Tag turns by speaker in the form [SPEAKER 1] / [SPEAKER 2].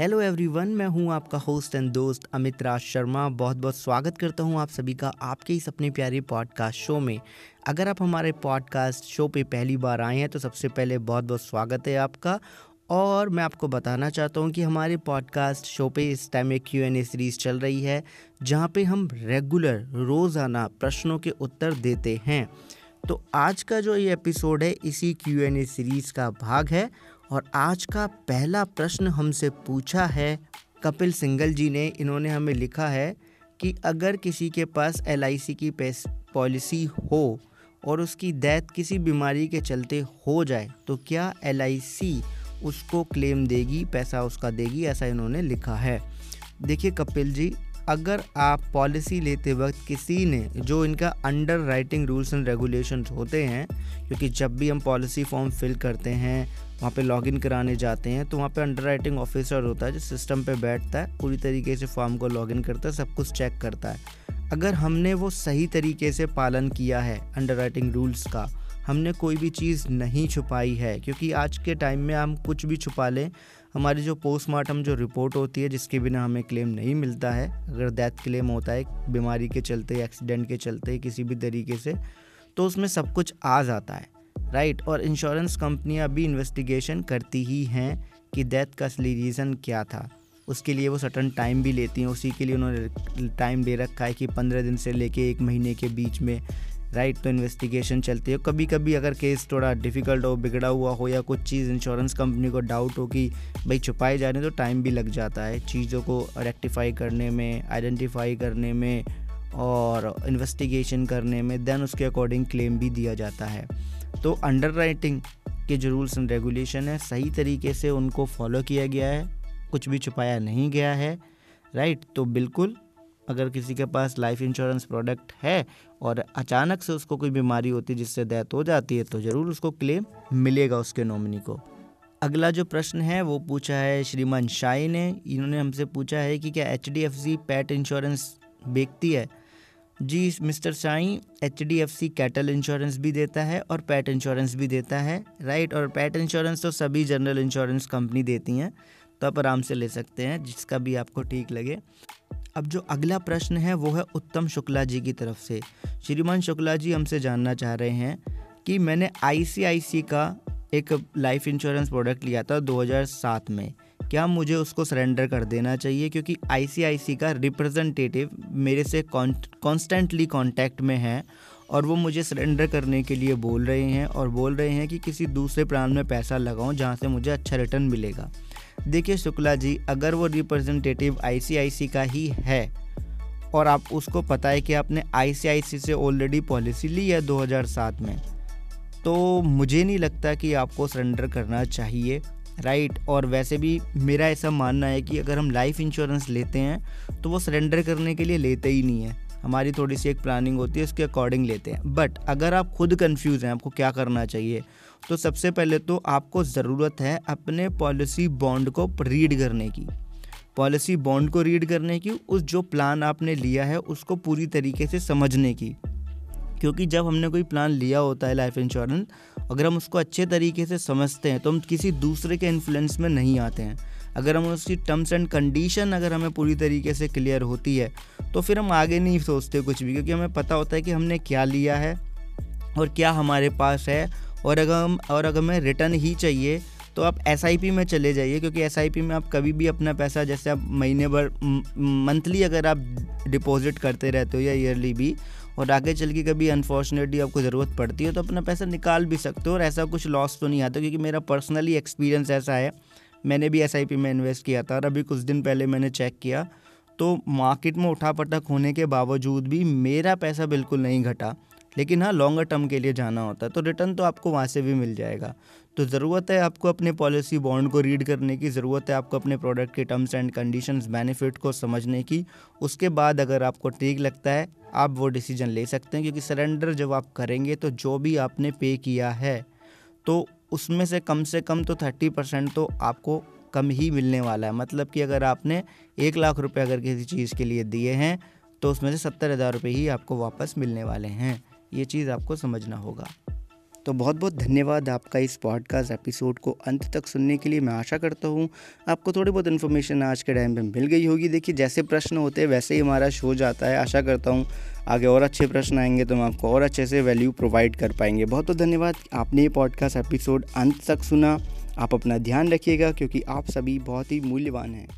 [SPEAKER 1] Hello everyone मैं हूँ आपका होस्ट एंड दोस्त अमित राज शर्मा। बहुत बहुत स्वागत करता हूँ आप सभी का आपके इस अपने प्यारे पॉडकास्ट शो में। अगर आप हमारे पॉडकास्ट शो पे पहली बार आए हैं तो सबसे पहले बहुत बहुत स्वागत है आपका। और मैं आपको बताना चाहता हूँ कि हमारे पॉडकास्ट शो पे इस टाइम एक क्यू एन ए सीरीज़ चल रही है, जहाँ पे हम रेगुलर रोज़ाना प्रश्नों के उत्तर देते हैं। तो आज का जो ये एपिसोड है, इसी क्यू एन ए सीरीज़ का भाग है। और आज का पहला प्रश्न हमसे पूछा है। कपिल सिंगल जी ने, इन्होंने हमें लिखा है कि अगर किसी के पास एलआईसी की पॉलिसी हो और उसकी डेथ किसी बीमारी के चलते हो जाए तो क्या एलआईसी उसको क्लेम देगी, पैसा उसका देगी, ऐसा इन्होंने लिखा है। देखिए कपिल जी अगर आप पॉलिसी लेते वक्त किसी ने, जो इनका underwriting rules and regulation होते हैं, क्योंकि जब भी हम पॉलिसी फॉर्म फिल करते हैं, वहाँ पे लॉगिन कराने जाते हैं तो वहाँ पे अंडर राइटिंग ऑफिसर होता है जो सिस्टम पे बैठता है, पूरी तरीके से फॉर्म को लॉगिन करता है, सब कुछ चेक करता है। अगर हमने वो सही तरीके से पालन किया है, अंडर राइटिंग रूल्स का, हमने कोई भी चीज़ नहीं छुपाई है, क्योंकि आज के टाइम में हम कुछ भी छुपा लें हमारी जो पोस्टमार्टम जो रिपोर्ट होती है, जिसके बिना हमें क्लेम नहीं मिलता है, अगर डेथ क्लेम होता है, बीमारी के चलते एक्सीडेंट के चलते, किसी भी तरीके से तो उसमें सब कुछ आ जाता है राइट और इंश्योरेंस कंपनियाँ भी इन्वेस्टिगेशन करती ही हैं कि डेथ का असली रीज़न क्या था। उसके लिए वो सटन टाइम भी लेती हैं, उसी के लिए उन्होंने टाइम दे रखा है कि पंद्रह दिन से लेके एक महीने के बीच में राइट तो इन्वेस्टिगेशन चलती है। कभी कभी अगर केस थोड़ा डिफ़िकल्ट हो, बिगड़ा हुआ हो या कुछ चीज़ इंश्योरेंस कंपनी को डाउट हो कि भाई छुपाए जा रहे हैं तो टाइम भी लग जाता है। चीज़ों को रेक्टिफाई करने में आइडेंटिफाई करने में और इन्वेस्टिगेशन करने में देन उसके अकॉर्डिंग क्लेम भी दिया जाता है। तो अंडर राइटिंग के जो रूल्स एंड रेगुलेशन है, सही तरीके से उनको फॉलो किया गया है। कुछ भी छुपाया नहीं गया है राइट तो बिल्कुल अगर किसी के पास लाइफ इंश्योरेंस प्रोडक्ट है और अचानक से उसको कोई बीमारी होती है जिससे डेथ हो जाती है तो ज़रूर उसको क्लेम मिलेगा उसके नॉमिनी को। अगला जो प्रश्न है, वो पूछा है श्रीमान शाही ने। इन्होंने हमसे पूछा है कि क्या H D F C pet insurance बेचती है? जी, mister Shahi H D F C cattle insurance भी देता है और पैट इंश्योरेंस भी देता है राइट और पैट इंश्योरेंस तो सभी जनरल इंश्योरेंस कंपनी देती हैं तो आप आराम से ले सकते हैं, जिसका भी आपको ठीक लगे। अब जो अगला प्रश्न है, वो है उत्तम शुक्ला जी की तरफ़ से। श्रीमान शुक्ला जी हमसे जानना चाह रहे हैं कि मैंने आई का एक लाइफ इंश्योरेंस प्रोडक्ट लिया था 2007 में। क्या मुझे उसको सरेंडर कर देना चाहिए? क्योंकि आई का रिप्रेजेंटेटिव मेरे से कॉन्स्टेंटली कांटेक्ट में है और वो मुझे सरेंडर करने के लिए बोल रहे हैं और बोल रहे हैं कि किसी दूसरे प्लान में पैसा लगाऊँ जहाँ से मुझे अच्छा रिटर्न मिलेगा। देखिए शुक्ला जी, अगर वो रिप्रेजेंटेटिव आई का ही है, और आप उसको पता है कि आपने आई से ऑलरेडी पॉलिसी ली है 2007 में तो मुझे नहीं लगता कि आपको सरेंडर करना चाहिए राइट और वैसे भी मेरा ऐसा मानना है कि अगर हम लाइफ इंश्योरेंस लेते हैं तो वो सरेंडर करने के लिए लेते ही नहीं है। हमारी थोड़ी सी एक प्लानिंग होती है, उसके अकॉर्डिंग लेते हैं। बट अगर आप खुद कंफ्यूज हैं, आपको क्या करना चाहिए तो सबसे पहले तो आपको ज़रूरत है अपने पॉलिसी बॉन्ड को रीड करने की। पॉलिसी बॉन्ड को रीड करने की, उस जो प्लान आपने लिया है, उसको पूरी तरीके से समझने की। क्योंकि जब हमने कोई प्लान लिया होता है लाइफ इंश्योरेंस अगर हम उसको अच्छे तरीके से समझते हैं तो हम किसी दूसरे के इन्फ्लुएंस में नहीं आते हैं। अगर हम उसकी टर्म्स एंड कंडीशन अगर हमें पूरी तरीके से क्लियर होती है तो फिर हम आगे नहीं सोचते कुछ भी, क्योंकि हमें पता होता है कि हमने क्या लिया है और क्या हमारे पास है। और अगर हम, और अगर हमें रिटर्न ही चाहिए तो आप एसआईपी में चले जाइए, क्योंकि एसआईपी में आप कभी भी अपना पैसा, जैसे आप महीने भर मंथली अगर आप डिपॉजिट करते रहते हो या ईयरली भी, और आगे चल के कभी अनफॉर्चुनेटली आपको ज़रूरत पड़ती है तो अपना पैसा निकाल भी सकते हो, और ऐसा कुछ लॉस तो नहीं आता, क्योंकि मेरा पर्सनली एक्सपीरियंस ऐसा है। मैंने भी एसआईपी में इन्वेस्ट किया था, और अभी कुछ दिन पहले मैंने चेक किया तो मार्केट में उठा पटक होने के बावजूद भी मेरा पैसा बिल्कुल नहीं घटा। लेकिन हाँ लॉन्गर टर्म के लिए जाना होता है तो रिटर्न तो आपको वहाँ से भी मिल जाएगा। तो ज़रूरत है आपको अपने पॉलिसी बॉन्ड को रीड करने की, ज़रूरत है आपको अपने प्रोडक्ट के टर्म्स एंड कंडीशंस बेनिफिट को समझने की। उसके बाद अगर आपको ठीक लगता है, आप वो डिसीज़न ले सकते हैं, क्योंकि सरेंडर जब आप करेंगे तो जो भी आपने पे किया है तो उसमें से कम से कम तो थर्टी परसेंट तो आपको कम ही मिलने वाला है। मतलब कि अगर आपने एक लाख रुपए अगर किसी चीज़ के लिए दिए हैं तो उसमें से सत्तर हज़ार रुपये ही आपको वापस मिलने वाले हैं। ये चीज़ आपको समझना होगा। तो बहुत बहुत धन्यवाद आपका इस पॉडकास्ट एपिसोड को अंत तक सुनने के लिए। मैं आशा करता हूँ, आपको थोड़ी बहुत इन्फॉर्मेशन आज के टाइम पे मिल गई होगी। देखिए, जैसे प्रश्न होते हैं, वैसे ही हमारा शो जाता है। आशा करता हूँ, आगे और अच्छे प्रश्न आएँगे तो हम आपको और अच्छे से वैल्यू प्रोवाइड कर पाएँगे। बहुत बहुत धन्यवाद। आपने ये पॉडकास्ट एपिसोड अंत तक सुना। आप अपना ध्यान रखिएगा क्योंकि आप सभी बहुत ही मूल्यवान हैं।